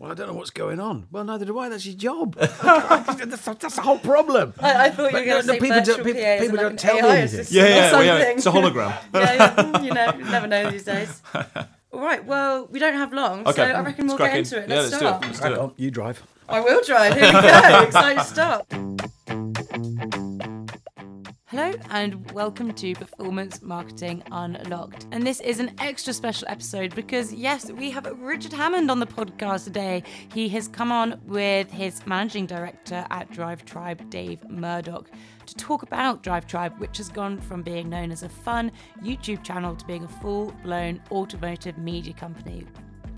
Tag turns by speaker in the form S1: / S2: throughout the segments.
S1: Well, I don't know what's going on. Well, neither do I. That's your job. that's, that's the whole problem.
S2: I, I thought you were going to
S1: no,
S2: say
S1: people
S2: virtual
S1: don't- people-
S2: PAs
S1: people
S2: and
S1: don't
S2: like
S1: tell
S2: an
S1: me
S2: AI
S1: anything.
S2: assistant
S3: Yeah, yeah, well, yeah. It's a hologram.
S2: yeah, yeah, mm, you know, you never know these days. All right, well, we don't have long, so I reckon we'll get
S3: crack
S2: into it.
S3: Yeah,
S2: Let's
S3: let's do it.
S2: start.
S3: Let's do it.
S1: You drive.
S2: I will drive. Here we go. Excited to start. Hello and welcome to Performance Marketing Unlocked. And this is an extra special episode because, yes, we have Richard Hammond on the podcast today. He has come on with his managing director at Drive Tribe, Dave Murdoch, to talk about Drive Tribe, which has gone from being known as a fun YouTube channel to being a full blown automotive media company.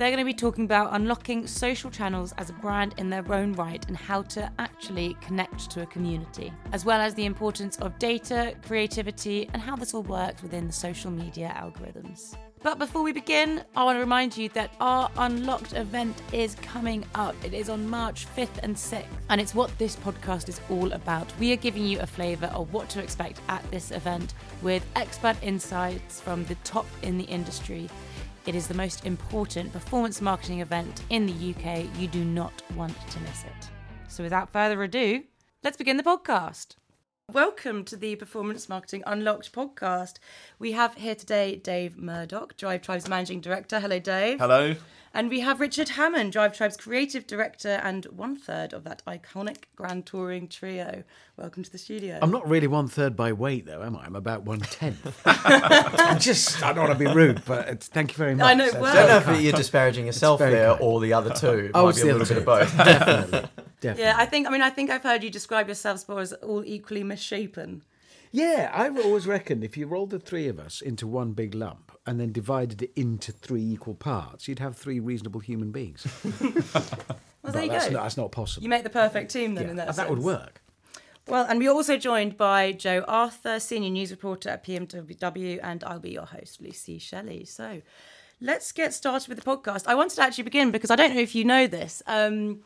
S2: They're going to be talking about unlocking social channels as a brand in their own right and how to actually connect to a community, as well as the importance of data, creativity, and how this all works within the social media algorithms. But before we begin, I want to remind you that our Unlocked event is coming up. It is on March 5th and 6th, and it's what this podcast is all about. We are giving you a flavour of what to expect at this event with expert insights from the top in the industry. It is the most important performance marketing event in the UK. You do not want to miss it. So, without further ado, let's begin the podcast. Welcome to the Performance Marketing Unlocked podcast. We have here today Dave Murdoch, Drive Tribe's Managing Director. Hello, Dave.
S3: Hello.
S2: And we have Richard Hammond, Drive Tribe's Creative Director and one third of that iconic Grand Touring trio. Welcome to the studio.
S1: I'm not really one third by weight, though, am I? I'm about one tenth. I'm just, I don't want to be rude, but it's, thank you very much.
S2: I know, well-
S4: I don't know
S1: kind.
S4: if you're disparaging yourself
S1: very
S4: there
S1: kind.
S4: or the other two.
S1: Oh,
S4: Might
S1: it's
S4: be a little
S1: other
S4: bit
S1: two.
S4: of both.
S1: Definitely. Definitely.
S2: yeah, I think. I mean, I think I've heard you describe yourselves as all equally misshapen.
S1: Yeah, I've always reckoned if you rolled the three of us into one big lump and then divided it into three equal parts, you'd have three reasonable human beings.
S2: Well, there you
S1: that's,
S2: go.
S1: Not, that's not possible.
S2: You make the perfect team then.
S1: Yeah,
S2: in that,
S1: that would work.
S2: Well, and we're also joined by Joe Arthur, senior news reporter at PMWW, and I'll be your host, Lucy Shelley. So let's get started with the podcast. I wanted to actually begin because I don't know if you know this. Um,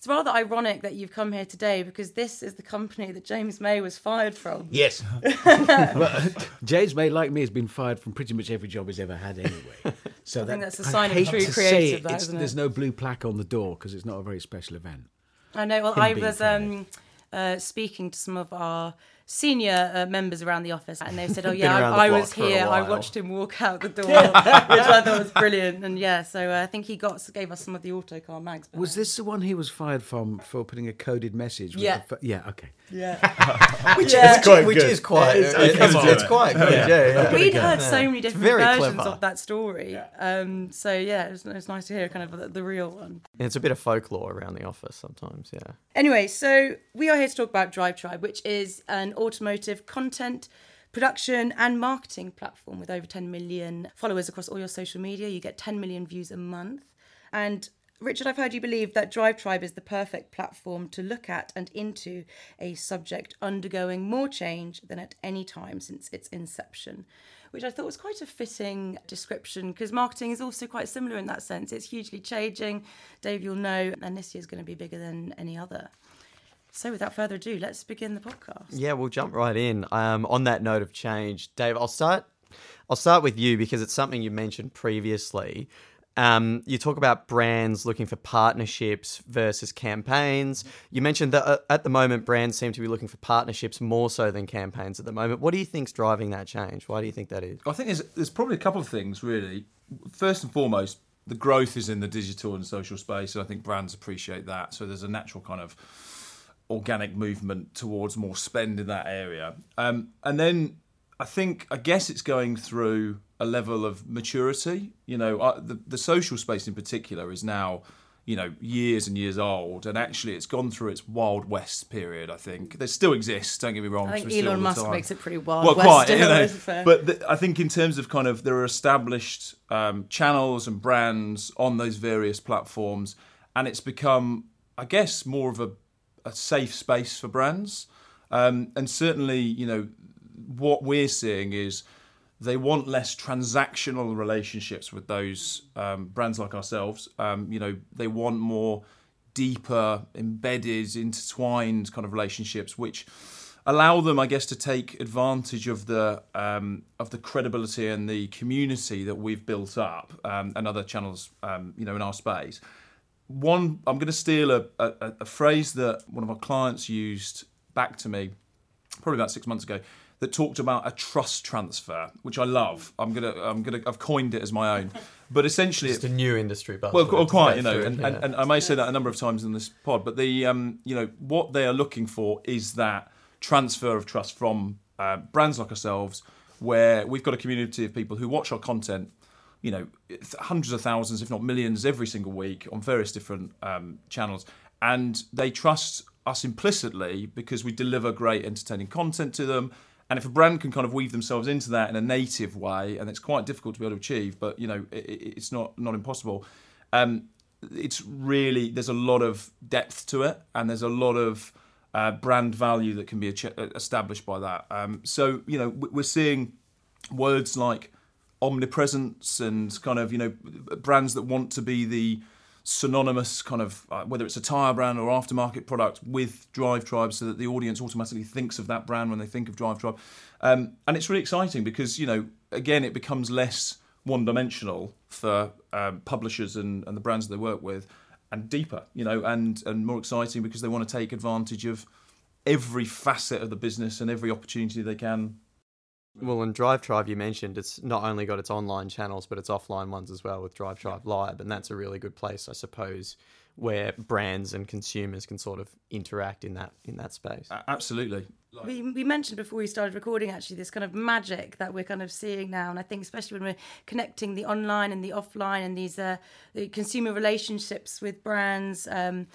S2: it's rather ironic that you've come here today because this is the company that James May was fired from.
S1: Yes. well, James May, like me, has been fired from pretty much every job he's ever had anyway. So
S2: think
S1: that-
S2: that's a sign of
S1: hate
S2: true
S1: to say
S2: creative,
S1: it,
S2: that,
S1: it's-
S2: isn't it?
S1: There's no blue plaque on the door because it's not a very special event.
S2: I know. Well,
S1: Him
S2: I was um, uh, speaking to some of our senior uh, members around the office, and they said, "Oh yeah, I, I was here. I watched him walk out the door, which I thought was brilliant." And yeah, so uh, I think he got gave us some of the autocar mags. back.
S1: Was this the one he was fired from for putting a coded message? with
S2: Yeah.
S1: a ph- yeah, okay.
S2: Yeah,
S4: which,
S2: Yeah.
S4: is,
S1: quite
S4: which
S1: good.
S4: is quite.
S1: It is-
S4: it's,
S3: it's
S4: it's,
S3: good.
S4: quite good. Yeah, yeah.
S2: we'd
S4: yeah.
S2: heard so many different versions
S4: clever.
S2: of that story. Um, so yeah, it was, it was nice to hear kind of the, the real one.
S4: It's a bit of folklore around the office sometimes. Yeah.
S2: Anyway, so we are here to talk about Drive Tribe, which is an automotive content production and marketing platform with over 10 million followers across all your social media. You get 10 million views a month. And Richard, I've heard you believe that Drive Tribe is the perfect platform to look at and into a subject undergoing more change than at any time since its inception. Which I thought was quite a fitting description because marketing is also quite similar in that sense. It's hugely changing. Dave, you'll know, and this year's going to be bigger than any other. So, without further ado, let's begin the podcast.
S4: Yeah, we'll jump right in. Um, on that note of change, Dave, I'll start. I'll start with you because it's something you mentioned previously. Um, you talk about brands looking for partnerships versus campaigns. You mentioned that uh, at the moment, brands seem to be looking for partnerships more so than campaigns at the moment. What do you think's driving that change? Why do you think that is?
S3: I think there's, there's probably a couple of things, really. First and foremost, the growth is in the digital and social space, and I think brands appreciate that. So there's a natural kind of organic movement towards more spend in that area. Um, and then I think, I guess it's going through a level of maturity. You know, uh, the, the social space in particular is now, you know, years and years old, and actually it's gone through its Wild West period, I think. There still exists, don't get me wrong.
S2: I think Elon Musk makes it pretty wild.
S3: well,
S2: west
S3: quite,
S2: still,
S3: you know. But the, I think in terms of kind of there are established um, channels and brands on those various platforms, and it's become, I guess, more of a, a safe space for brands. Um, and certainly, you know, what we're seeing is they want less transactional relationships with those um, brands like ourselves. Um, you know, they want more deeper, embedded, intertwined kind of relationships, which allow them, I guess, to take advantage of the um, of the credibility and the community that we've built up, um, and other channels, um, you know, in our space. One, I'm going to steal a, a, a phrase that one of our clients used back to me probably about six months ago that talked about a trust transfer, which I love. I'm gonna, I'm gonna, I've coined it as my own. But essentially,
S4: It's a new industry buzzword.
S3: well, well, quite, you know,
S4: through,
S3: and,
S4: yeah.
S3: and, and I may say that a number of times in this pod, but the, um, you know, what they are looking for is that transfer of trust from uh, brands like ourselves, where we've got a community of people who watch our content, you know, hundreds of thousands, if not millions, every single week on various different um, channels, and they trust us implicitly because we deliver great, entertaining content to them. And if a brand can kind of weave themselves into that in a native way, and it's quite difficult to be able to achieve, but you know, it, it- it's not not impossible. Um, it's really there's a lot of depth to it, and there's a lot of uh, brand value that can be established by that. Um, so you know, we're seeing words like omnipresence and kind of you know brands that want to be the synonymous kind of uh, whether it's a tire brand or aftermarket product with Drive Tribe, so that the audience automatically thinks of that brand when they think of Drive Tribe, um, and it's really exciting because you know again it becomes less one dimensional for um, publishers and, and the brands that they work with, and deeper, you know, and and more exciting because they want to take advantage of every facet of the business and every opportunity they can
S4: Well, and Drive Tribe, you mentioned, it's not only got its online channels, but its offline ones as well with Drive Tribe Live. And that's a really good place, I suppose, where brands and consumers can sort of interact in that in that space.
S3: A- absolutely
S2: We, we mentioned before we started recording actually this kind of magic that we're kind of seeing now, and I think especially when we're connecting the online and the offline and these uh, the consumer relationships with brands. Um,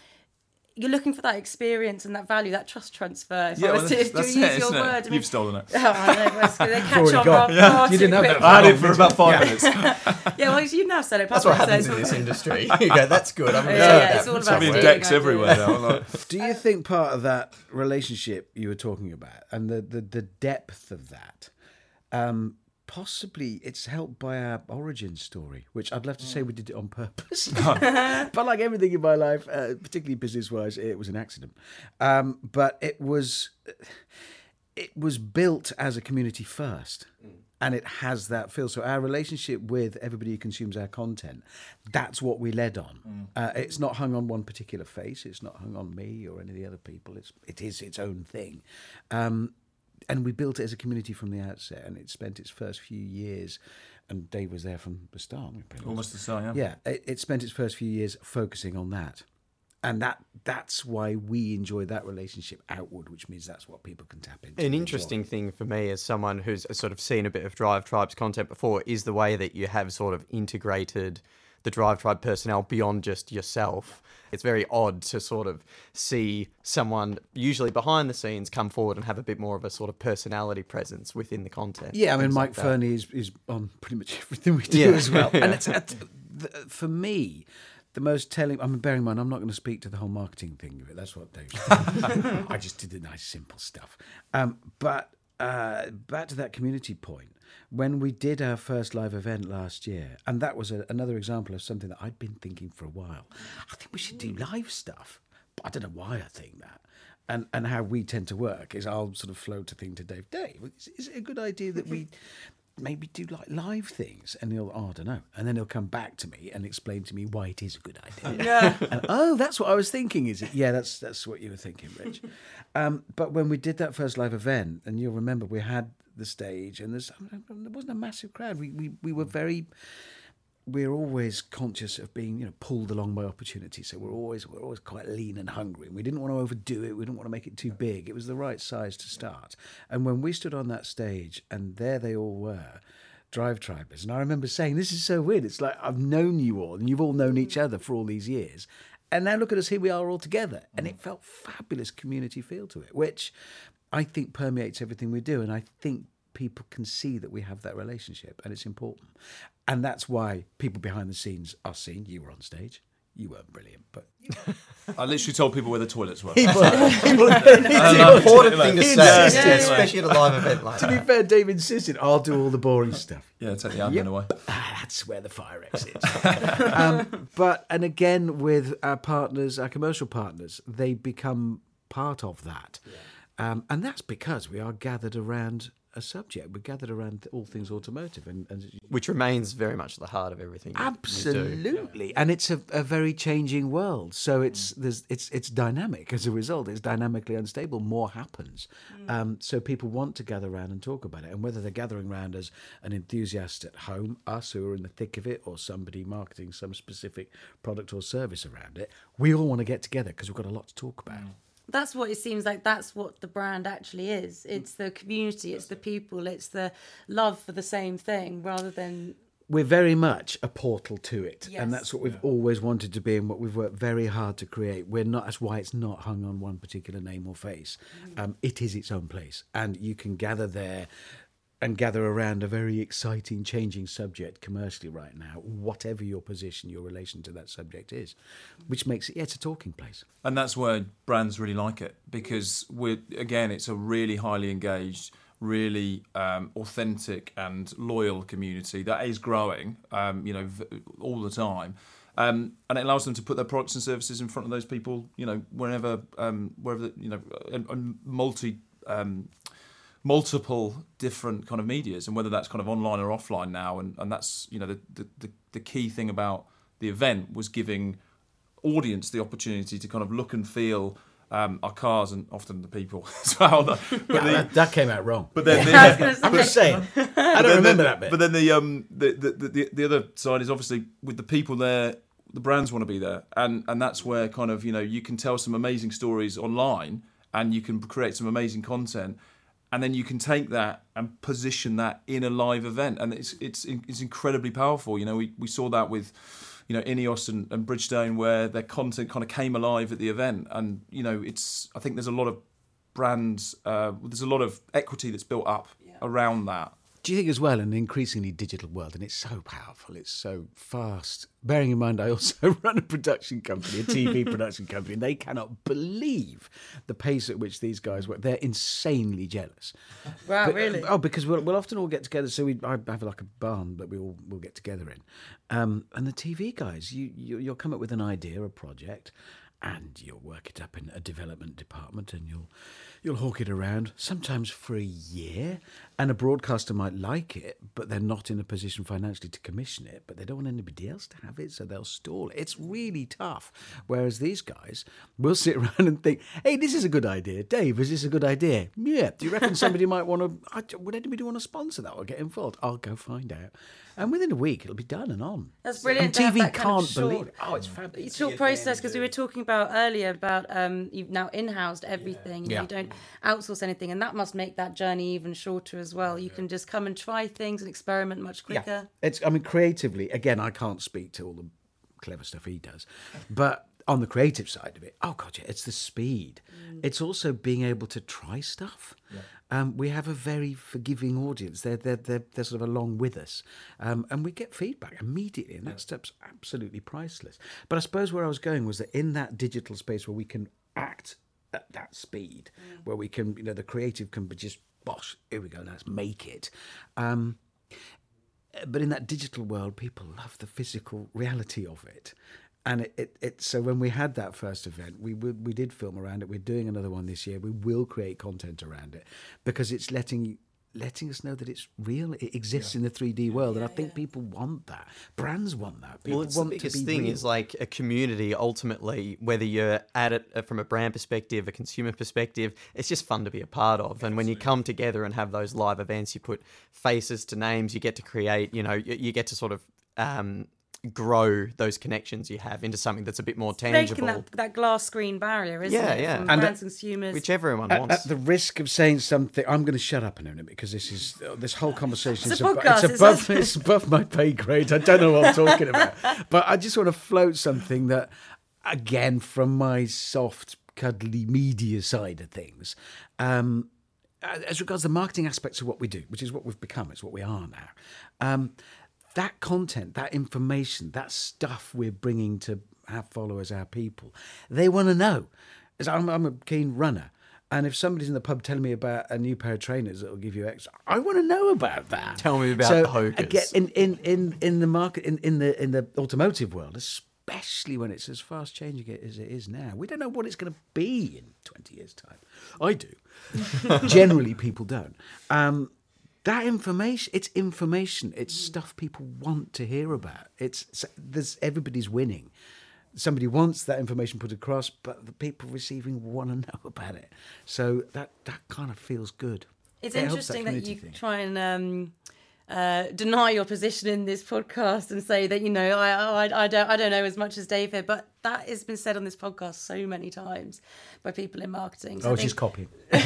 S2: you're looking for that experience and that value, that trust transfer. If I was to, to use your
S3: isn't it?
S2: word, I mean,
S3: You've stolen it.
S2: Oh, I know, they catch on
S1: gone.
S2: far, far
S1: You didn't have that
S3: I had it for about five minutes.
S2: Yeah, well, you've now said it.
S4: That's what
S2: publicly,
S4: happens
S2: so
S4: in this industry. you go, that's good. I'm
S2: Yeah, yeah, it's all about
S3: Having decks everywhere now. Like,
S1: Do you think part of that relationship you were talking about and the, the, the depth of that, um, possibly it's helped by our origin story, which I'd love to say we did it on purpose. but like everything in my life, uh, particularly business wise, it was an accident. Um, but it was, it was built as a community first. And it has that feel. So our relationship with everybody who consumes our content, that's what we led on. Uh, it's not hung on one particular face. It's not hung on me or any of the other people. It's it is its own thing. Um, and we built it as a community from the outset, and it spent its first few years. And Dave was there from the start.
S3: almost the start, Yeah.
S1: Yeah, it, it spent its first few years focusing on that, and that that's why we enjoy that relationship outward, which means that's what people can tap into.
S4: An
S1: and
S4: interesting thing for me as someone who's sort of seen a bit of Drive Tribe's content before is the way that you have sort of integrated the Drive Tribe personnel beyond just yourself. It's very odd to sort of see someone usually behind the scenes come forward and have a bit more of a sort of personality presence within the content.
S1: Yeah, I mean, Mike
S4: like.
S1: Fernie is, is on pretty much everything we do
S4: Yeah.
S1: as well. And it's, it's for me, the most telling. I mean, bearing in mind, I'm not going to speak to the whole marketing thing of it. That's what Dave. I just did the nice, simple stuff. Um, but uh, back to that community point. When we did our first live event last year, and that was a, another example of something that I'd been thinking for a while. I think we should do live stuff, but I don't know why I think that. And and how we tend to work is I'll sort of float a thing to Dave. Dave, is, is it a good idea that we maybe do like live things? And he'll, oh, I don't know. And then he'll come back to me and explain to me why it is a good idea.
S2: Yeah.
S1: And, oh, that's what I was thinking. Is it? Yeah, that's that's what you were thinking, Rich. Um, but when we did that first live event, and you'll remember, we had the stage, and there's there wasn't a massive crowd. We we we were very. We're always conscious of being, you know, pulled along by opportunity. So we're always we're always quite lean and hungry. and We didn't want to overdo it. We didn't want to make it too big. It was the right size to start. And when we stood on that stage, and there they all were, Drive Tribers. And I remember saying, This is so weird. It's like I've known you all and you've all known each other for all these years. And now look at us, here we are all together. And it felt fabulous community feel to it, which I think permeates everything we do. And I think people can see that we have that relationship and it's important. And that's why people behind the scenes are seen. You were on stage. You weren't brilliant, but
S3: I literally told people where the toilets were.
S4: it's an important thing to say,
S1: Yeah, yeah, yeah.
S4: especially at a live event like
S1: to be
S4: that.
S1: fair, Dave insisted I'll do all the boring stuff.
S3: yeah, take the admin away.
S1: Ah, that's where the fire exit is. um, but and again with our partners, our commercial partners, they become part of that, um, and that's because we are gathered around a subject. We're gathered around all things automotive, and, and
S4: Which remains very much at the heart of everything. you- you do.
S1: absolutely, and it's a, a very changing world. So it's mm. there's it's it's dynamic as a result. It's dynamically unstable. More happens, mm. um, so people want to gather around and talk about it. And whether they're gathering around as an enthusiast at home, us who are in the thick of it, or somebody marketing some specific product or service around it, we all want to get together because we've got a lot to talk about. Mm.
S2: That's what it seems like. That's what the brand actually is. It's the community, it's the people, it's the love for the same thing rather than.
S1: we're very much a portal to it
S2: Yes.
S1: and that's what we've always wanted to be and what we've worked very hard to create we're not that's why it's not hung on one particular name or face um, it is its own place and you can gather there and gather around a very exciting changing subject commercially right now whatever your position your relation to that subject is which makes it yeah it's a talking place.
S3: And that's where brands really like it because we're again it's a really highly engaged really um, authentic and loyal community that is growing um, you know v- all the time. Um, and it allows them to put their products and services in front of those people you know wherever um, wherever you know multi um, multiple different kind of medias and whether that's kind of online or offline now and, and that's you know the, the, the, the key thing about the event was giving audience the opportunity to kind of look and feel um, our cars and often the people as well. But the,
S1: that, that came out wrong
S3: but then the,
S2: I was gonna say-
S1: i'm just saying i
S3: but
S1: don't
S3: then
S1: remember
S3: the-
S1: that bit
S3: But then the um the, the, the, the other side is obviously with the people there, the brands want to be there, and and that's where kind of you know you can tell some amazing stories online, and you can create some amazing content, and then you can take that and position that in a live event, and it's it's it's incredibly powerful. You know, we we saw that with. You know, Ineos and, and Bridgestone, where their content kind of came alive at the event, and you know, it's. I think there's a lot of brands. Uh, there's a lot of equity that's built up around that.
S1: Do you think as well, in an increasingly digital world, and it's so powerful, it's so fast. Bearing in mind, I also run a production company, a TV production company, and they cannot believe the pace at which these guys work. They're insanely jealous.
S2: Wow,
S1: But-
S2: really?
S1: Oh, because we'll, we'll often all get together. So we I have like a barn that we all will get together in. Um, and the TV guys, you, you you'll come up with an idea, a project, and you'll work it up in a development department, and you'll you'll hawk it around sometimes for a year. And a broadcaster might like it, but they're not in a position financially to commission it. But they don't want anybody else to have it, so they'll stall it. It's really tough. Whereas these guys will sit around and think, "Hey, this is a good idea, Dave. Is this a good idea? Yeah. Do you reckon somebody might want to? Would anybody want to sponsor that or get involved? I'll go find out." And within a week, it'll be done and on.
S2: That's brilliant
S1: And TV
S2: that kind of
S1: can't
S2: short-
S1: believe. It. Oh, it's fabulous.
S2: short process because we were talking about earlier about um, you've now in-housed everything
S1: Yeah.
S2: you don't outsource anything and that must make that journey even shorter as well you can just come and try things and experiment much quicker
S1: It's. I mean, creatively, again, I can't speak to all the clever stuff he does, but on the creative side of it, oh god, yeah, it's the speed. It's also being able to try stuff. Um, we have a very forgiving audience. They're they're they're, they're sort of along with us, um, and we get feedback immediately, and that stuff's absolutely priceless. But I suppose where I was going was that in that digital space where we can act at that speed, where we can, you know, the creative can be just bosh, here we go, let's make it. Um, but in that digital world, people love the physical reality of it. And it, it, it so when we had that first event, we we we did film around it. We're doing another one this year. We will create content around it because it's letting letting us know that it's real. It exists in the 3D world, and I think people want that. Brands want that. People
S4: Well, it's the
S1: want
S4: biggest
S1: to be
S4: thing
S1: real.
S4: is like a community. Ultimately, whether you're at it uh, from a brand perspective, a consumer perspective, it's just fun to be a part of. And when you come together and have those live events, you put faces to names. You get to create. You know, you, you get to sort of um, grow those connections you have into something that's a bit more tangible,
S2: breaking that, that glass screen barrier isn't
S4: Yeah,
S2: it
S4: yeah.
S2: from
S1: And,
S2: brands and consumers
S4: which everyone
S1: At,
S4: wants.
S1: at the risk of saying something, I'm going to shut up in a minute because this is this whole conversation
S2: It's
S1: is
S2: a podcast,
S1: it's
S2: it's
S1: above
S2: us.
S1: it's above my pay grade. I don't know what I'm talking about, but I just want to float something that, again, from my soft, cuddly media side of things. Um, as regards the marketing aspects of what we do, which is what we've become, it's what we are now. Um, that content, that information, that stuff we're bringing to our followers, our people, they want to know. As I'm, I'm a keen runner. And if somebody's in the pub telling me about a new pair of trainers that will give you X, I want to know about that.
S4: Tell me about
S1: so,
S4: the Hokas.
S1: Again, in, in, in, in the market, in, in the in the automotive world, especially when it's as fast changing it as it is now, we don't know what it's going to be in 20 years' time. I do. Generally, people don't. Um, that information it's information. It's stuff people want to hear about. It's it's- there's everybody's winning. Somebody wants that information put across but the people receiving want to know about it. So that that kind of feels good.
S2: It's
S1: It
S2: interesting that,
S1: community
S2: you
S1: thing.
S2: try and um, uh, deny your position in this podcast and say that you know I, I I don't I don't know as much as David, but that has been said on this podcast so many times by people in marketing. So I
S1: oh
S2: think-
S1: she's copying I,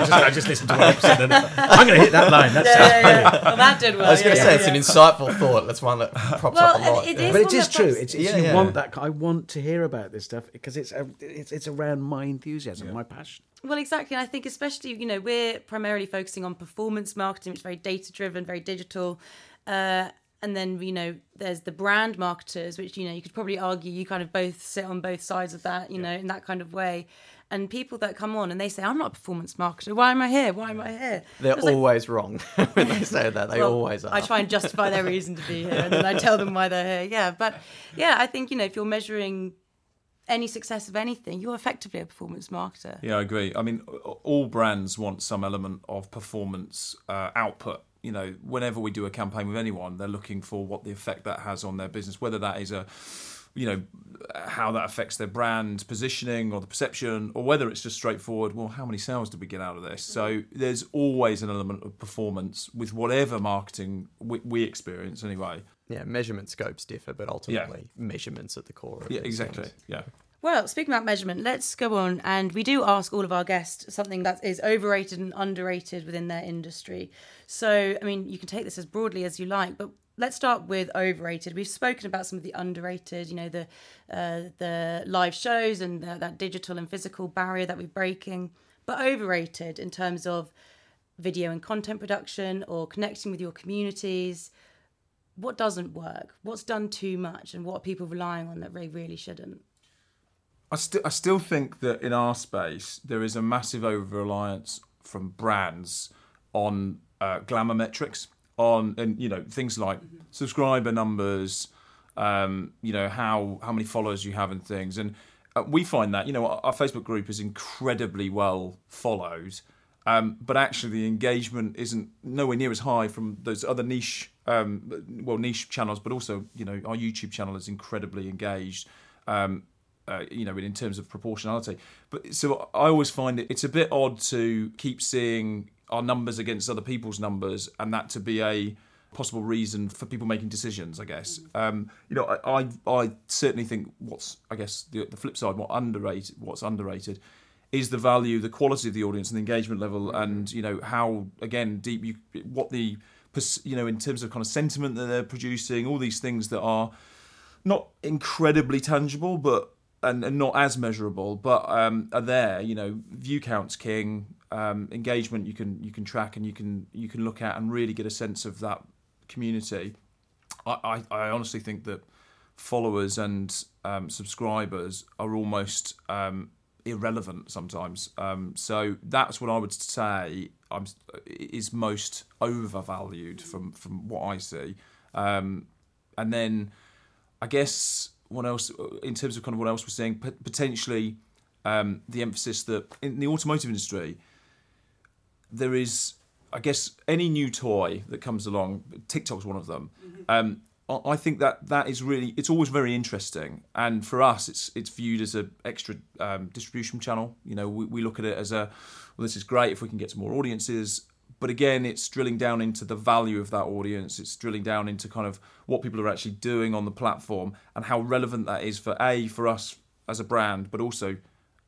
S1: just, I just listened to one episode and i'm going to hit that line that's
S2: Yeah, yeah, yeah. Well, that did well.
S4: I was going to
S2: yeah,
S4: say
S2: yeah,
S4: it's an insightful thought. That's one that props
S2: Well,
S4: up a lot.
S2: and it
S4: yeah.
S1: but it is true.
S2: pops-
S1: It's, it's
S4: Yeah,
S1: you
S4: yeah.
S1: want that. I want to hear about this stuff because it's it's it's around my enthusiasm, my passion.
S2: Well, exactly. And I think, especially, you know, we're primarily focusing on performance marketing, which is very data driven, very digital. Uh, and then, you know, there's the brand marketers, which, you know, you could probably argue you kind of both sit on both sides of that, you know, in that kind of way. And people that come on and they say, I'm not a performance marketer. Why am I here? Why am I here?
S4: They're
S2: It's like,
S4: always wrong when they say that. They
S2: well,
S4: always are.
S2: I try and justify their reason to be here, and then I tell them why they're here. Yeah, but yeah, I think you know if you're measuring any success of anything, you're effectively a performance marketer.
S3: Yeah, I agree. I mean, all brands want some element of performance uh, output. You know, whenever we do a campaign with anyone, they're looking for what the effect that has on their business, whether that is a, you know, how that affects their brand positioning or the perception, or whether it's just straightforward. Well, how many sales did we get out of this? So there's always an element of performance with whatever marketing we, we experience, anyway.
S4: yeah, measurement scopes differ, but ultimately measurements at the core of
S3: Yeah, exactly.
S4: things.
S3: Yeah.
S2: Well, speaking about measurement, let's go on. And we do ask all of our guests something that is overrated and underrated within their industry. So, I mean, you can take this as broadly as you like, but let's start with overrated. We've spoken about some of the underrated, you know, the uh, the live shows and the, that digital and physical barrier that we're breaking. But overrated in terms of video and content production or connecting with your communities. What doesn't work? What's done too much? And what are people relying on that they really shouldn't?
S3: I still I still think that in our space there is a massive over reliance from brands on uh, glamour metrics on and you know things like subscriber numbers, um, you know how how many followers you have and things, and uh, we find that you know our, our Facebook group is incredibly well followed. Um, but actually, the engagement isn't nowhere near as high from those other niche, um, well, niche channels. But also, you know, our YouTube channel is incredibly engaged. Um, uh, you know, in terms of proportionality. But so I always find it it's a bit odd to keep seeing our numbers against other people's numbers, and that to be a possible reason for people making decisions. I guess. Um, you know, I, I I certainly think what's I guess the, the flip side, what underrated, what's underrated. Is the value, the quality of the audience, and the engagement level, and you know how again deep you, what the you know in terms of kind of sentiment that they're producing, all these things that are not incredibly tangible, but and, and not as measurable, but um, are there. You know, view counts king, um, engagement you can you can track and you can you can look at and really get a sense of that community. I, I, I honestly think that followers and um, subscribers are almost um, irrelevant sometimes. Um, so that's what I would say I'm, is most overvalued from from what I see. Um, and then I guess what else in terms of kind of what else we're seeing potentially um, the emphasis that in the automotive industry there is I guess any new toy that comes along TikTok's one of them um, I I think that that is really it's always very interesting. And for us it's it's viewed as an extra um, distribution channel. You know we, we look at it as a well this is great if we can get to more audiences but again it's drilling down into the value of that audience. It's drilling down into kind of what people are actually doing on the platform and how relevant that is for a for us as a brand but also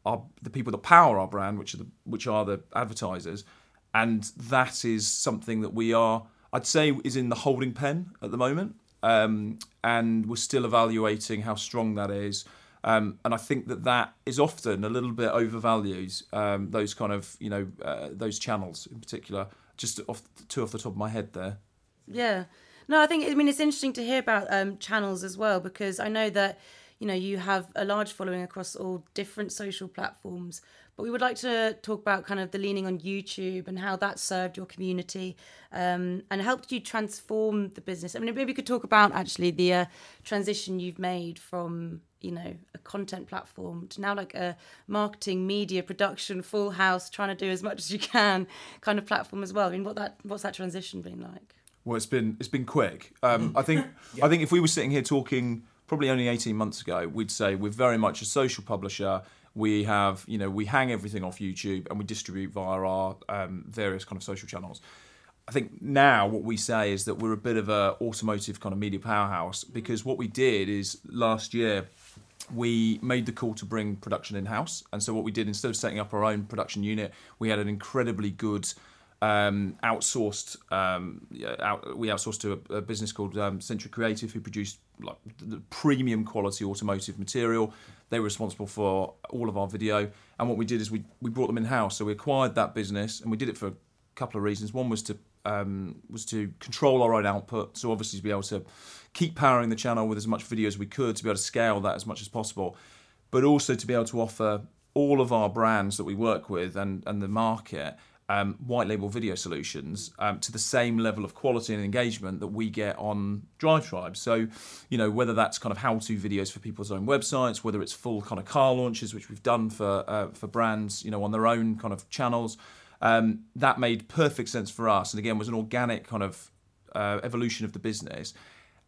S3: our, the people that power our brand which are the which are the advertisers. And that is something that we are i'd say is in the holding pen at the moment. Um, and we're still evaluating how strong that is um, and I think that that is often a little bit overvalues um, those kind of you know uh, those channels in particular. Just off two off the top of my head there.
S2: Yeah. No, I think I mean it's interesting to hear about um, channels as well because I know that you know you have a large following across all different social platforms, but we would like to talk about kind of the leaning on YouTube and how that served your community um, and helped you transform the business. I mean, maybe we could talk about actually the uh, transition you've made from you know a content platform to now like a marketing media production full house trying to do as much as you can kind of platform as well i mean what that what's that transition been like
S3: Well, it's been it's been quick. Um, I think I think if we were sitting here talking probably only eighteen months ago, we'd say we're very much a social publisher. We have you know we hang everything off YouTube and we distribute via our um, various kind of social channels. I think now what we say is that we're a bit of a automotive kind of media powerhouse because what we did is last year we made the call to bring production in house, and so what we did instead of setting up our own production unit, we had an incredibly good um, outsourced. Um, out, we outsourced to a, a business called um, Creative, who produced like the premium quality automotive material. They were responsible for all of our video, and what we did is we we brought them in house. So we acquired that business, and we did it for a couple of reasons. One was to um, was to control our own output, so obviously to be able to keep powering the channel with as much video as we could, to be able to scale that as much as possible, but also to be able to offer all of our brands that we work with and and the market um, white label video solutions um, to the same level of quality and engagement that we get on Drive Tribe. So, you know, whether that's kind of how-to videos for people's own websites, whether it's full kind of car launches, which we've done for uh, for brands, you know, on their own kind of channels, um, that made perfect sense for us. And again, was an organic kind of uh, evolution of the business.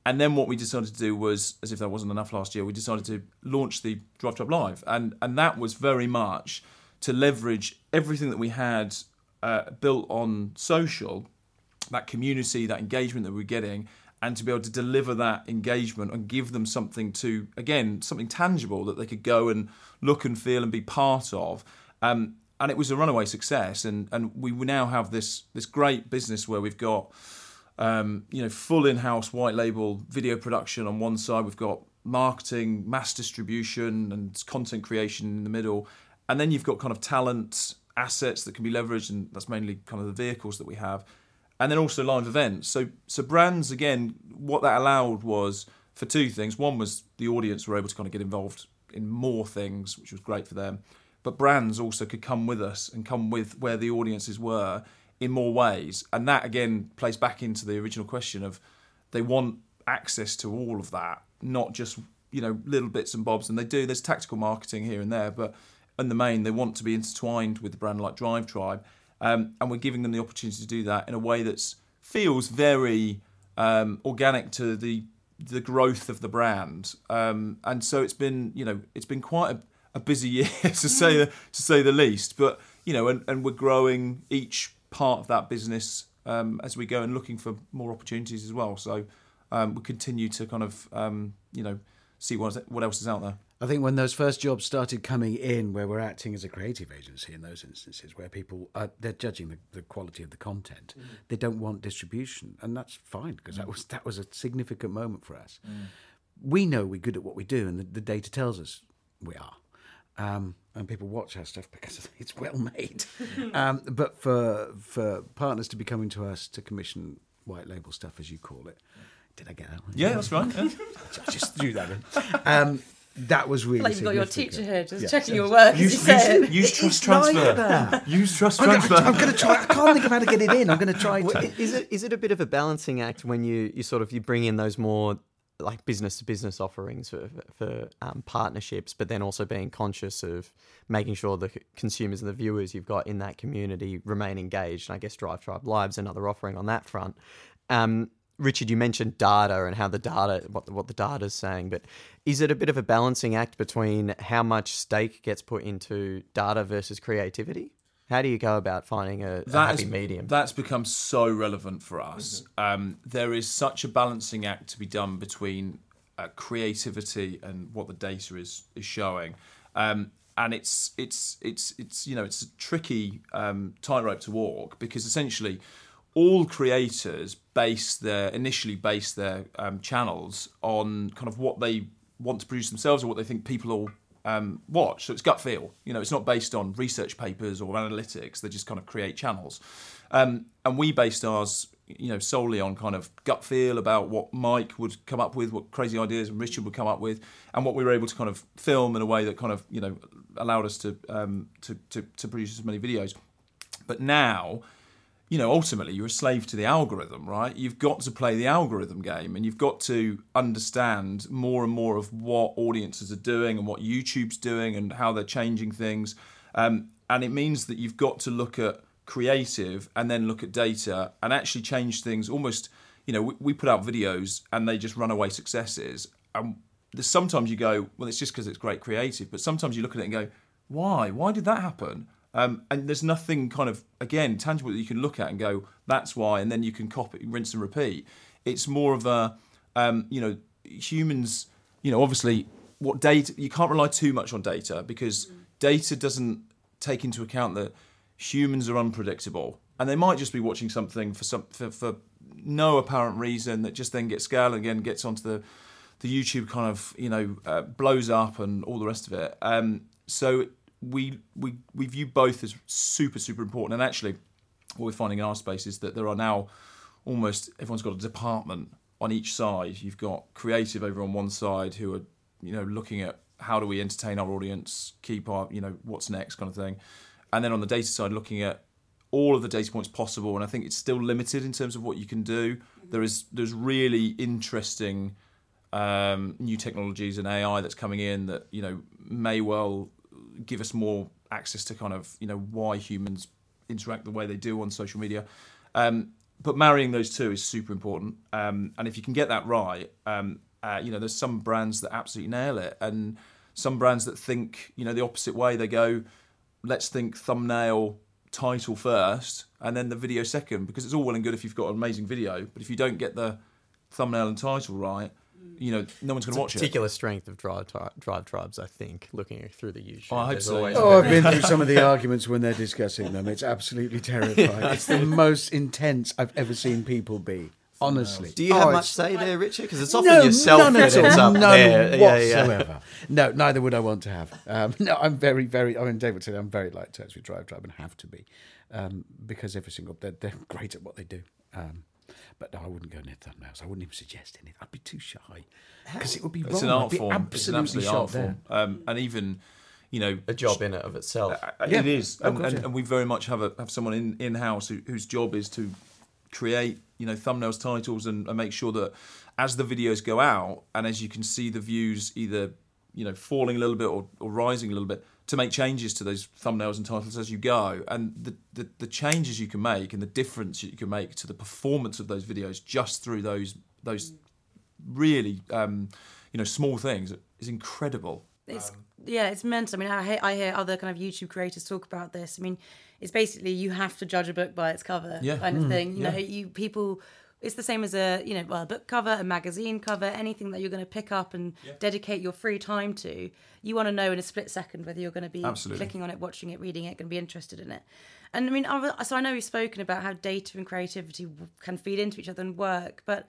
S3: And then what we decided to do was, as if that wasn't enough last year, we decided to launch the Drive Tribe Live, and and that was very much to leverage everything that we had uh, built on social, that community, that engagement that we're getting, and to be able to deliver that engagement and give them something to, again, something tangible that they could go and look and feel and be part of. Um, and it was a runaway success, and and we now have this this great business where we've got. Um, you know, full in-house white label video production on one side. We've got marketing, mass distribution, and content creation in the middle, and then you've got kind of talent assets that can be leveraged, and that's mainly kind of the vehicles that we have, and then also live events. So, so brands again, what that allowed was for two things. One was the audience were able to kind of get involved in more things, which was great for them. But brands also could come with us and come with where the audiences were in more ways, and that again plays back into the original question of they want access to all of that, not just you know little bits and bobs. And they do. There's tactical marketing here and there, but in the main, they want to be intertwined with the brand like Drive Tribe, um, and we're giving them the opportunity to do that in a way that feels very um, organic to the the growth of the brand. Um, and so it's been, you know, it's been quite a, a busy year to say the, to say the least. But you know, and, and we're growing each part of that business um, as we go and looking for more opportunities as well. So um, we continue to kind of, um, you know, see what what else is out there.
S1: I think when those first jobs started coming in, where we're acting as a creative agency in those instances, where people are they're judging the, the quality of the content, mm. they don't want distribution, and that's fine because mm. that was that was a significant moment for us. Mm. We know we're good at what we do, and the, the data tells us we are. Um, and people watch our stuff because it's well made. um, but for for partners to be coming to us to commission white label stuff, as you call it, did I get that one?
S3: Yeah, that's right. Yeah.
S1: I just threw that in. Um, that was really.
S2: Like you've got your teacher here, just
S1: Yeah.
S2: checking your work. as you
S3: Use, use, use trust transfer. Use trust
S1: I'm,
S3: transfer.
S1: gonna- I'm going to try. I can't think of how to get it in. I'm going to try
S4: Well, Is it is it a bit of a balancing act when you, you sort of you bring in those more like business to business offerings for, for um, partnerships, but then also being conscious of making sure the consumers and the viewers you've got in that community remain engaged. And I guess Drive Tribe Live's another offering on that front. Um, Richard, you mentioned data and how the data, what the, what the data's saying, but is it a bit of a balancing act between how much stake gets put into data versus creativity? How do you go about finding a, a happy
S3: is-
S4: medium?
S3: That's become so relevant for us. Um, there is such a balancing act to be done between uh, creativity and what the data is is showing, um, and it's it's it's it's you know it's a tricky um, tightrope to walk because essentially all creators base their initially base their um, channels on kind of what they want to produce themselves or what they think people will um, watch. So it's gut feel. You know, it's not based on research papers or analytics. They just kind of create channels. Um, and we based ours, you know, solely on kind of gut feel about what Mike would come up with, what crazy ideas Richard would come up with, and what we were able to kind of film in a way that kind of, you know, allowed us to um, to, to to produce as many videos. But now you know, ultimately you're a slave to the algorithm, right? You've got to play the algorithm game and you've got to understand more and more of what audiences are doing and what YouTube's doing and how they're changing things. Um, and it means that you've got to look at creative and then look at data and actually change things almost, you know, we, we put out videos and they just run away successes. And sometimes you go, well, it's just because it's great creative, but sometimes you look at it and go, why? Why did that happen? Um, and there's nothing kind of again tangible that you can look at and go, that's why, and then you can copy, rinse and repeat. It's more of a, um, you know, humans. You know, obviously, what data you can't rely too much on data because data doesn't take into account that humans are unpredictable, and they might just be watching something for some for, for no apparent reason that just then gets scale and again gets onto the the YouTube kind of you know uh, blows up and all the rest of it. Um, so we we we view both as super super important. And actually, what we're finding in our space is that there are now almost everyone's got a department on each side. You've got creative over on one side who are you know looking at how do we entertain our audience, keep our you know what's next kind of thing, and then on the data side looking at all of the data points possible. And I think it's still limited in terms of what you can do. There is there's really interesting um, new technologies and AI that's coming in that you know may well give us more access to kind of you know why humans interact the way they do on social media. Um, but marrying those two is super important, um, and if you can get that right, um, uh, you know there's some brands that absolutely nail it, and some brands that think you know the opposite way. They go, let's think thumbnail title first and then the video second because it's all well and good if you've got an amazing video but if you don't get the thumbnail and title right you know no one's going to watch it
S4: Particular strength of drive, Tri- drive tribes, I think, looking through the YouTube.
S3: Oh, I hope so.
S4: Always
S1: oh, I've been through some of the arguments when they're discussing them. It's absolutely terrifying. It's the most intense I've ever seen people be. Honestly.
S4: Do you
S1: Oh,
S4: have
S1: it's-
S4: much say there, Richard? Because it's often
S1: no,
S4: yourself
S1: none
S4: that
S1: at
S4: ends
S1: all.
S4: up
S1: None
S4: there. Yeah, yeah.
S1: whatsoever. No, neither would I want to have. Um, no, I'm very, very. I mean, David said I'm very light touch with Drive Tribe and have to be, um, because every single they're, they're great at what they do. Um, but no, I wouldn't go near thumbnails. I wouldn't even suggest anything. I'd be too shy because it would be
S3: it's
S1: wrong.
S3: an
S1: I'd
S3: art
S1: be
S3: form it's an
S1: absolutely
S3: absolute art form um, and even you know
S4: A job in it of itself.
S3: Uh,
S1: Yeah.
S3: It is, and,
S1: course,
S3: and,
S1: yeah.
S3: and we very much have a have someone in in house who, whose job is to create you know thumbnails, titles, and, and make sure that as the videos go out and as you can see the views either you know falling a little bit or, or rising a little bit to make changes to those thumbnails and titles as you go and the, the the changes you can make and the difference you can make to the performance of those videos just through those those really um, you know small things is incredible
S2: It's yeah, it's mental. I mean, I hear, I hear other kind of YouTube creators talk about this. I mean, it's basically you have to judge a book by its cover,
S3: Yeah.
S2: kind of thing. You know, you people. It's the same as a you know well, a book cover, a magazine cover, anything that you're going to pick up and dedicate your free time to. You want to know in a split second whether you're going to be
S3: Absolutely.
S2: clicking on it, watching it, reading it, going to be interested in it. And I mean, so I know we've spoken about how data and creativity can feed into each other and work, but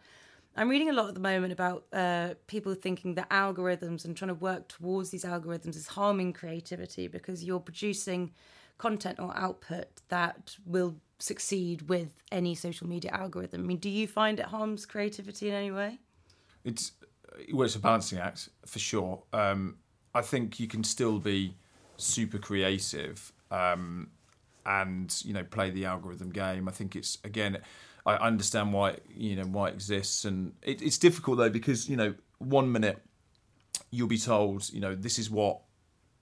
S2: I'm reading a lot at the moment about uh, people thinking that algorithms and trying to work towards these algorithms is harming creativity because you're producing content or output that will succeed with any social media algorithm. I mean, do you find it harms creativity in any way?
S3: it's well, it's a balancing act for sure. Um, I think you can still be super creative um, and you know play the algorithm game. I think it's again, I understand why you know why it exists, and it, it's difficult though because you know one minute you'll be told you know this is what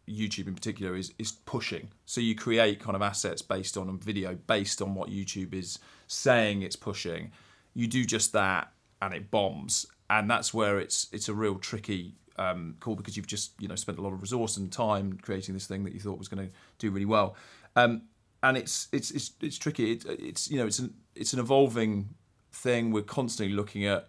S3: YouTube in particular is is pushing. So you create kind of assets based on a video, based on what YouTube is saying it's pushing. You do just that, and it bombs, and that's where it's it's a real tricky um, call because you've just you know spent a lot of resource and time creating this thing that you thought was going to do really well, um, and it's it's it's it's tricky. It, it's you know it's an it's an evolving thing. We're constantly looking at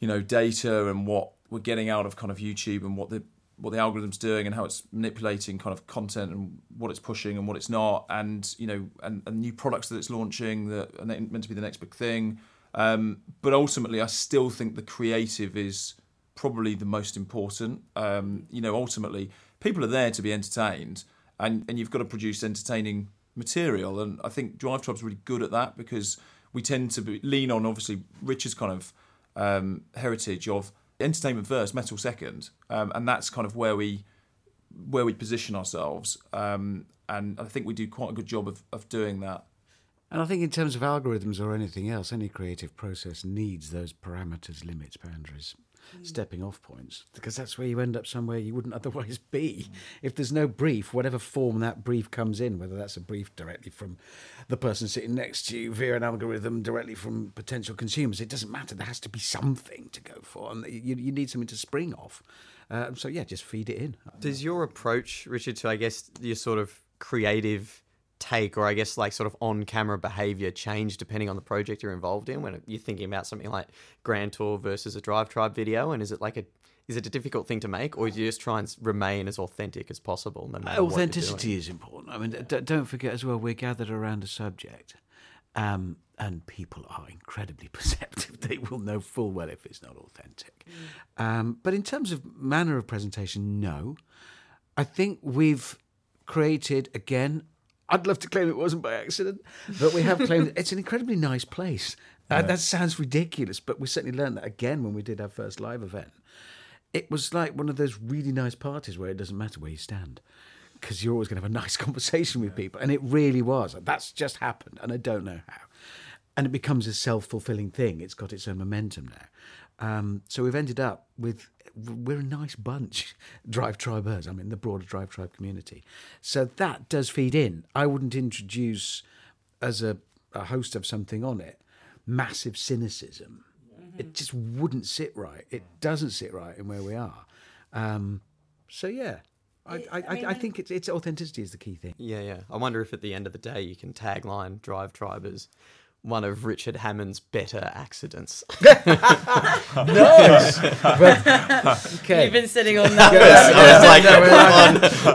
S3: you know data and what we're getting out of kind of YouTube and what the what the algorithm's doing and how it's manipulating kind of content and what it's pushing and what it's not. And you know and, and new products that it's launching that are meant to be the next big thing. Um, but ultimately I still think the creative is probably the most important. Um, you know ultimately people are there to be entertained and and you've got to produce entertaining material. And I think Drive Tribe's really good at that because we tend to be, lean on obviously Richard's kind of um, heritage of entertainment first, metal second, um, and that's kind of where we where we position ourselves. Um, and I think we do quite a good job of, of doing that.
S1: And I think in terms of algorithms or anything else, any creative process needs those parameters, limits, boundaries, stepping off points, because that's where you end up somewhere you wouldn't otherwise be. If there's no brief, whatever form that brief comes in, whether that's a brief directly from the person sitting next to you via an algorithm, directly from potential consumers, it doesn't matter. There has to be something to go for, and you, you need something to spring off. Uh, so yeah, just feed it in.
S4: Does your approach, Richard, to I guess your sort of creative take or I guess like sort of on camera behavior change depending on the project you're involved in? When you're thinking about something like Grand Tour versus a Drive Tribe video and is it like a is it a difficult thing to make or do you just try and remain as authentic as possible no matter
S1: authenticity is important. I mean d- don't forget as well we're gathered around a subject um, and people are incredibly perceptive. They will know full well if it's not authentic. Mm. um, but in terms of manner of presentation no. I think we've created again I'd love to claim it wasn't by accident, but we have claimed it's an incredibly nice place. Uh, that sounds ridiculous, but we certainly learned that again when we did our first live event. It was like one of those really nice parties where it doesn't matter where you stand because you're always going to have a nice conversation with people. And it really was. That's just happened, and I don't know how. And it becomes a self fulfilling thing. It's got its own momentum now. Um, so we've ended up with we're a nice bunch, Drive Tribers. I mean, the broader Drive Tribe community. So that does feed in. I wouldn't introduce, as a, a host of something on it, massive cynicism. Mm-hmm. It just wouldn't sit right. It doesn't sit right in where we are. Um, so yeah, I, I, I, mean, I, think it's, it's authenticity is the key thing.
S4: Yeah, yeah. I wonder if at the end of the day you can tagline Drive Tribers one of Richard Hammond's better accidents.
S1: nice. But,
S2: okay. You've been sitting on that. I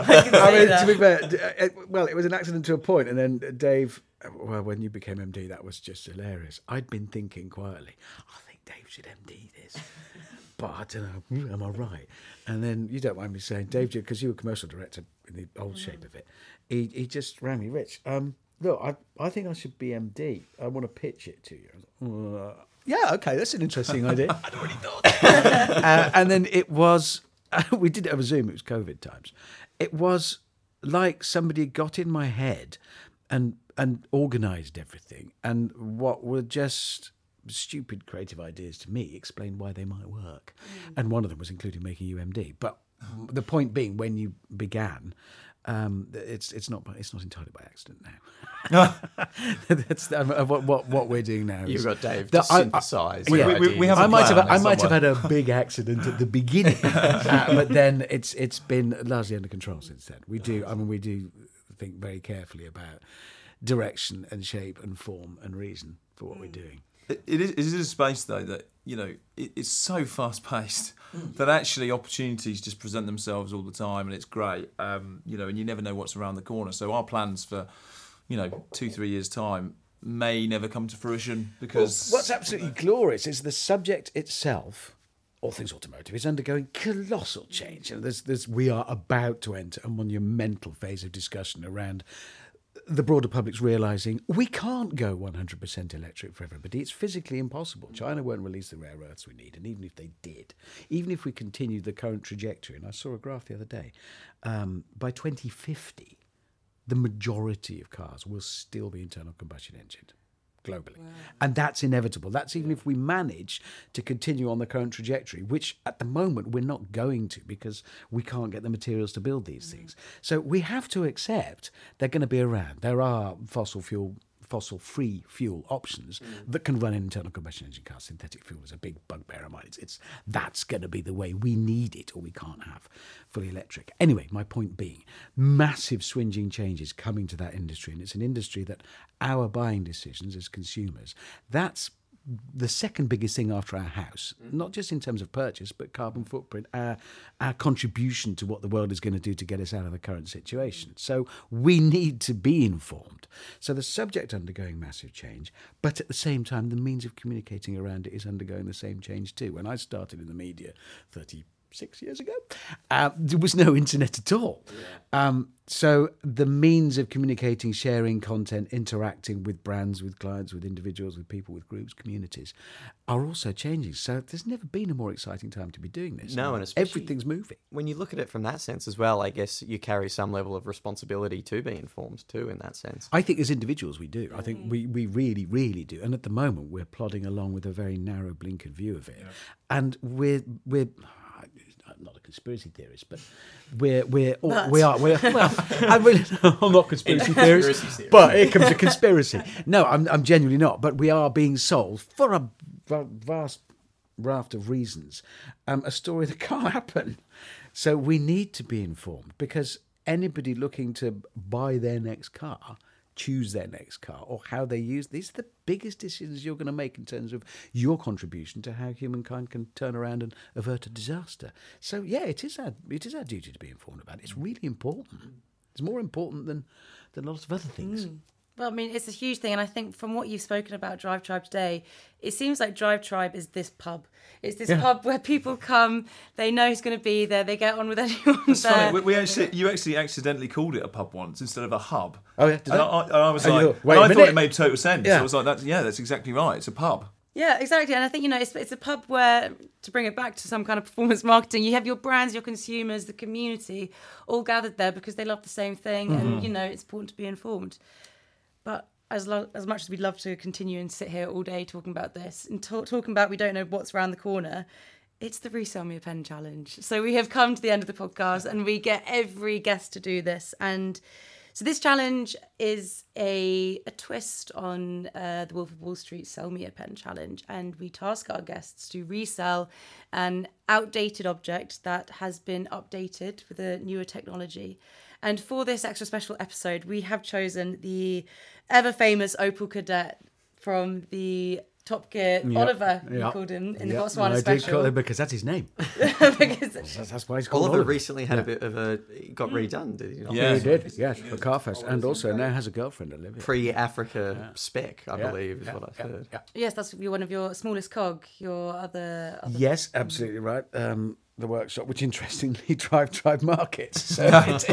S2: was
S1: like, I mean, to be fair, uh, well, it was an accident to a point, and then Dave. Well, when you became MD, that was just hilarious. I'd been thinking quietly, I think Dave should MD this, but I don't know, am I right? And then you don't mind me saying, Dave, because you were commercial director in the old mm. shape of it, he he just rang me, Rich. Um, look, I, I think I should be MD. I want to pitch it to you. uh, yeah, okay, that's an interesting idea. I'd already thought. uh, and then it was, we did it over Zoom, it was COVID times. It was like somebody got in my head and and organized everything. And what were just stupid creative ideas to me explained why they might work. Mm. And one of them was including making UMD. But the point being, when you began, um, it's it's not it's not entirely by accident now. That's um, what, what what we're doing now.
S4: You've got Dave to synthesize.
S1: I, yeah, we, we, have I might have I might have had a big accident at the beginning, uh, but then it's it's been largely under control since then. We do I mean we do think very carefully about direction and shape and form and reason for what we're doing.
S3: It, it is it is a space though that you know it, it's so fast paced mm. that actually opportunities just present themselves all the time and it's great. Um, you know, and you never know what's around the corner. So our plans for you know two three years time may never come to fruition because
S1: well, what's absolutely glorious is the subject itself all things automotive is undergoing colossal change. And there's, there's, we are about to enter a monumental phase of discussion around the broader public's realizing we can't go 100% electric for everybody. It's physically impossible. China won't release the rare earths we need. And even if they did, even if we continue the current trajectory, and I saw a graph the other day, um, by 2050, the majority of cars will still be internal combustion engine globally. Wow. And that's inevitable. That's even if we manage to continue on the current trajectory, which at the moment we're not going to because we can't get the materials to build these mm. things. So we have to accept they're going to be around. There are fossil fuel fossil free fuel options mm. that can run an internal combustion engine car. Synthetic fuel is a big bugbear of mine. It's, it's that's going to be the way we need it, or we can't have fully electric. Anyway, my point being, massive swinging changes coming to that industry, and it's an industry that our buying decisions as consumers that's the second biggest thing after our house, mm. not just in terms of purchase, but carbon footprint, our, our contribution to what the world is going to do to get us out of the current situation. So we need to be informed. So the subject undergoing massive change, but at the same time, the means of communicating around it is undergoing the same change too. When I started in the media 30 six years ago, uh, there was no internet at all. Yeah. Um, so the means of communicating, sharing content, interacting with brands, with clients, with individuals, with people, with groups, communities, are also changing. So there's never been a more exciting time to be doing this.
S4: No, and especially-
S1: everything's moving.
S4: When you look at it from that sense as well, I guess you carry some level of responsibility to be informed too, in that sense.
S1: I think as individuals we do. I think we, we really, really do. And at the moment we're plodding along with a very narrow blinkered view of it. And we're we're I'm not a conspiracy theorist, but we're we're
S2: But.
S1: we are we're well. I'm really I'm not a conspiracy theorist,
S5: Conspiracy
S1: but here comes a conspiracy. No, I'm I'm genuinely not. But we are being sold for a vast raft of reasons um, a story that can't happen. So we need to be informed because anybody looking to buy their next car, choose their next car, or how they use these are the biggest decisions you're going to make in terms of your contribution to how humankind can turn around and avert a disaster. So yeah, it is our it is our duty to be informed about it. It's really important. It's more important than than lots of other things. Mm.
S2: Well, I mean, it's a huge thing, and I think from what you've spoken about Drive Tribe today, it seems like Drive Tribe is this pub. It's this
S1: Yeah.
S2: pub where people come, they know who's going to be there, they get on with anyone
S3: It's
S2: there.
S3: funny. We, we actually, you actually accidentally called it a pub once instead of a hub.
S1: Oh, yeah, did
S3: and
S1: I?
S3: I, I, I was
S1: And
S3: like,
S1: thought, wait
S3: and
S1: a
S3: I thought it made total sense.
S1: Yeah.
S3: I was like, that's, yeah, that's exactly right. It's a pub.
S2: Yeah, exactly. And I think, you know, it's, it's a pub where, to bring it back to some kind of performance marketing, you have your brands, your consumers, the community all gathered there because they love the same thing. And, mm-hmm. you know, it's important to be informed. As, lo- as much as we'd love to continue and sit here all day talking about this and talk talking about we don't know what's around the corner, it's the Resell Me a Pen Challenge. So we have come to the end of the podcast and we get every guest to do this. And so this challenge is a, a twist on uh, the Wolf of Wall Street Sell Me a Pen challenge. And we task our guests to resell an outdated object that has been updated with a newer technology. And for this extra special episode, we have chosen the ever famous Opel Kadett from the Top Gear Oliver, we
S1: Yeah.
S2: called him in the
S1: Yeah,
S2: Botswana
S1: I did
S2: special.
S1: call him because that's his name.
S2: because
S1: That's, that's why he's called
S4: Oliver
S1: Oliver.
S4: recently had a bit of a got redone, did he not?
S3: Yeah.
S1: He did, yes, for Carfest, and also now has a girlfriend, Olivia.
S4: Pre-Africa spec, I
S1: Yeah,
S4: believe, is
S1: yeah,
S4: what I've
S1: yeah,
S4: heard.
S1: yeah.
S2: yes, that's one of your smallest cog. Your other, other
S1: Yes, absolutely right. Um, the workshop, which interestingly drive drive markets. So it's,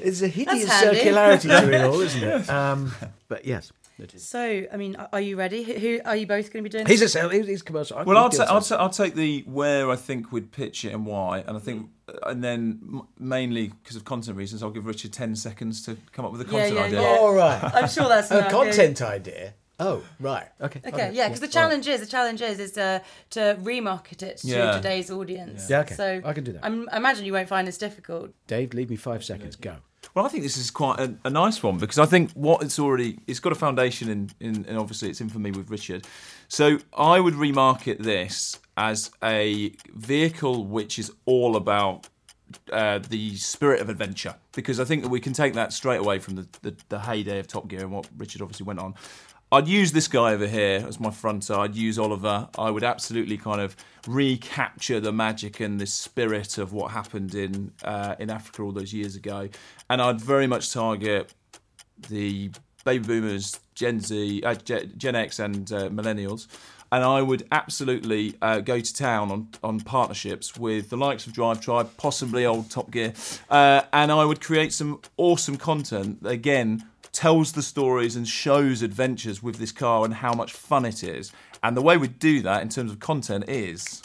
S1: it's a hideous circularity to it all, isn't it? Um, but yes, it is.
S2: So, I mean, are- are you ready? Who, who are you both going to be doing?
S1: He's a sale. He's, he's commercial. I
S3: Well, I'll,
S1: do
S3: ta-
S1: a
S3: I'll,
S1: sale.
S3: ta- I'll take the where I think we'd pitch it and why, and I think, and then mainly because of content reasons, I'll give Richard ten seconds to come up with a content
S2: yeah,
S3: idea.
S2: yeah.
S1: All right.
S2: I'm sure that's
S1: A content idea. Oh, right. Okay.
S2: Okay, yeah, because the challenge is the challenge is is uh, to remarket it to
S3: Yeah.
S2: today's audience.
S1: Yeah, okay.
S2: So
S1: I can do that.
S2: I'm, I imagine you won't find this difficult.
S1: Dave, leave me five seconds. Go.
S3: Well, I think this is quite a, a nice one because I think what it's already it's got a foundation in, in and obviously it's infamy with Richard. So I would remarket this as a vehicle which is all about uh, the spirit of adventure because I think that we can take that straight away from the, the, the heyday of Top Gear and what Richard obviously went on. I'd use this guy over here as my fronter. I'd use Oliver. I would absolutely kind of recapture the magic and the spirit of what happened in uh, in Africa all those years ago, and I'd very much target the baby boomers, Gen Z, uh, Gen X, and uh, millennials. And I would absolutely uh, go to town on, on partnerships with the likes of Drive Tribe, possibly old Top Gear, uh, and I would create some awesome content again tells the stories and shows adventures with this car and how much fun it is. And the way we do that in terms of content is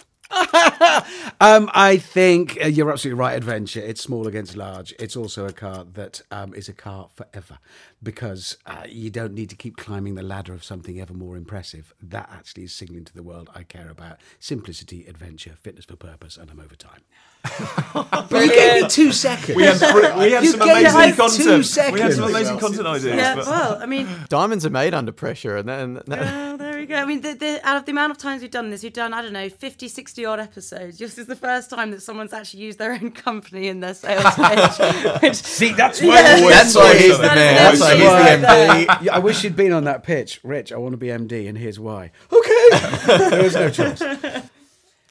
S1: Um, I think uh, you're absolutely right. Adventure. It's small against large. It's also a car that um, is a car forever, because uh, you don't need to keep climbing the ladder of something ever more impressive. That actually is signaling to the world I care about simplicity, adventure, fitness for purpose, and I'm over time. but you gave me two seconds.
S3: we have, we have some amazing
S1: us two
S3: content. We have
S1: seconds.
S3: some amazing content ideas.
S2: Yeah,
S3: but-
S2: well, I mean,
S4: Diamonds are made under pressure, and then
S2: well, there we go. I mean, the, the, out of the amount of times we've done this, we've done, I don't know, 50, 60 odd episodes. This is the first time that someone's actually used their own company in their sales page. which,
S1: See, that's
S2: Yeah.
S1: why.
S4: that's why he's the man. That's why he's the MD.
S1: Yeah, I wish you'd been on that pitch, Rich. I want to be MD, and here's why. Okay, there was no choice.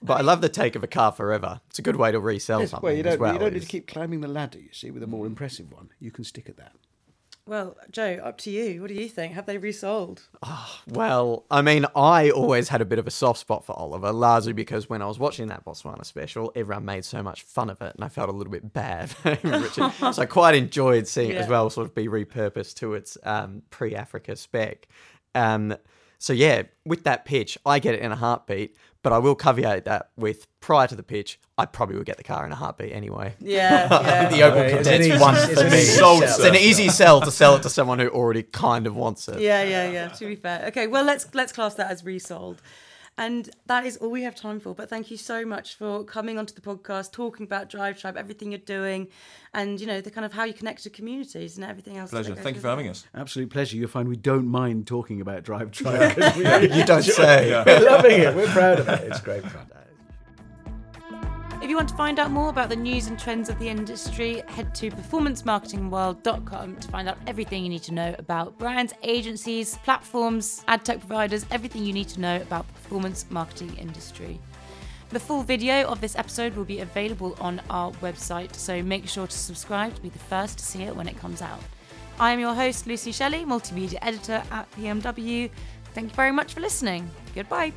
S4: But I love the take of a car forever. It's a good way to resell something
S1: Well, you
S4: as
S1: don't,
S4: well.
S1: you don't need to keep climbing the ladder. You see, with a more impressive one, you can stick at that.
S2: Well, Joe, up to you. What do you think? Have they resold?
S4: Well, I mean, I always had a bit of a soft spot for Oliver, largely because when I was watching that Botswana special, everyone made so much fun of it, and I felt a little bit bad for Richard. so I quite enjoyed seeing it as well, sort of be repurposed to its um, pre-Africa spec. Um, so yeah, with that pitch, I get it in a heartbeat, but I will caveat that with prior to the pitch, I probably would get the car in a heartbeat anyway.
S2: Yeah, yeah.
S4: the Opel
S1: Right, it's an
S4: one for me.
S3: Sold,
S4: It's an easy sell to sell it to someone who already kind of wants it.
S2: yeah, yeah, yeah. To be fair, okay. Well, let's let's class that as resold, and that is all we have time for. But thank you so much for coming onto the podcast, talking about Drive Tribe, everything you're doing, and you know the kind of how you connect to communities and everything else.
S3: Pleasure. Thank you for having us.
S1: Absolute pleasure. You'll find we don't mind talking about Drive Tribe. 'cause we-
S4: You don't say.
S1: We're loving it. We're proud of it. It's great fun.
S2: If you want to find out more about the news and trends of the industry, head to performancemarketingworld.com to find out everything you need to know about brands, agencies, platforms, ad tech providers, everything you need to know about performance marketing industry. The full video of this episode will be available on our website, so make sure to subscribe to be the first to see it when it comes out. I am your host, Lucy Shelley, multimedia editor at PMW. Thank you very much for listening. Goodbye.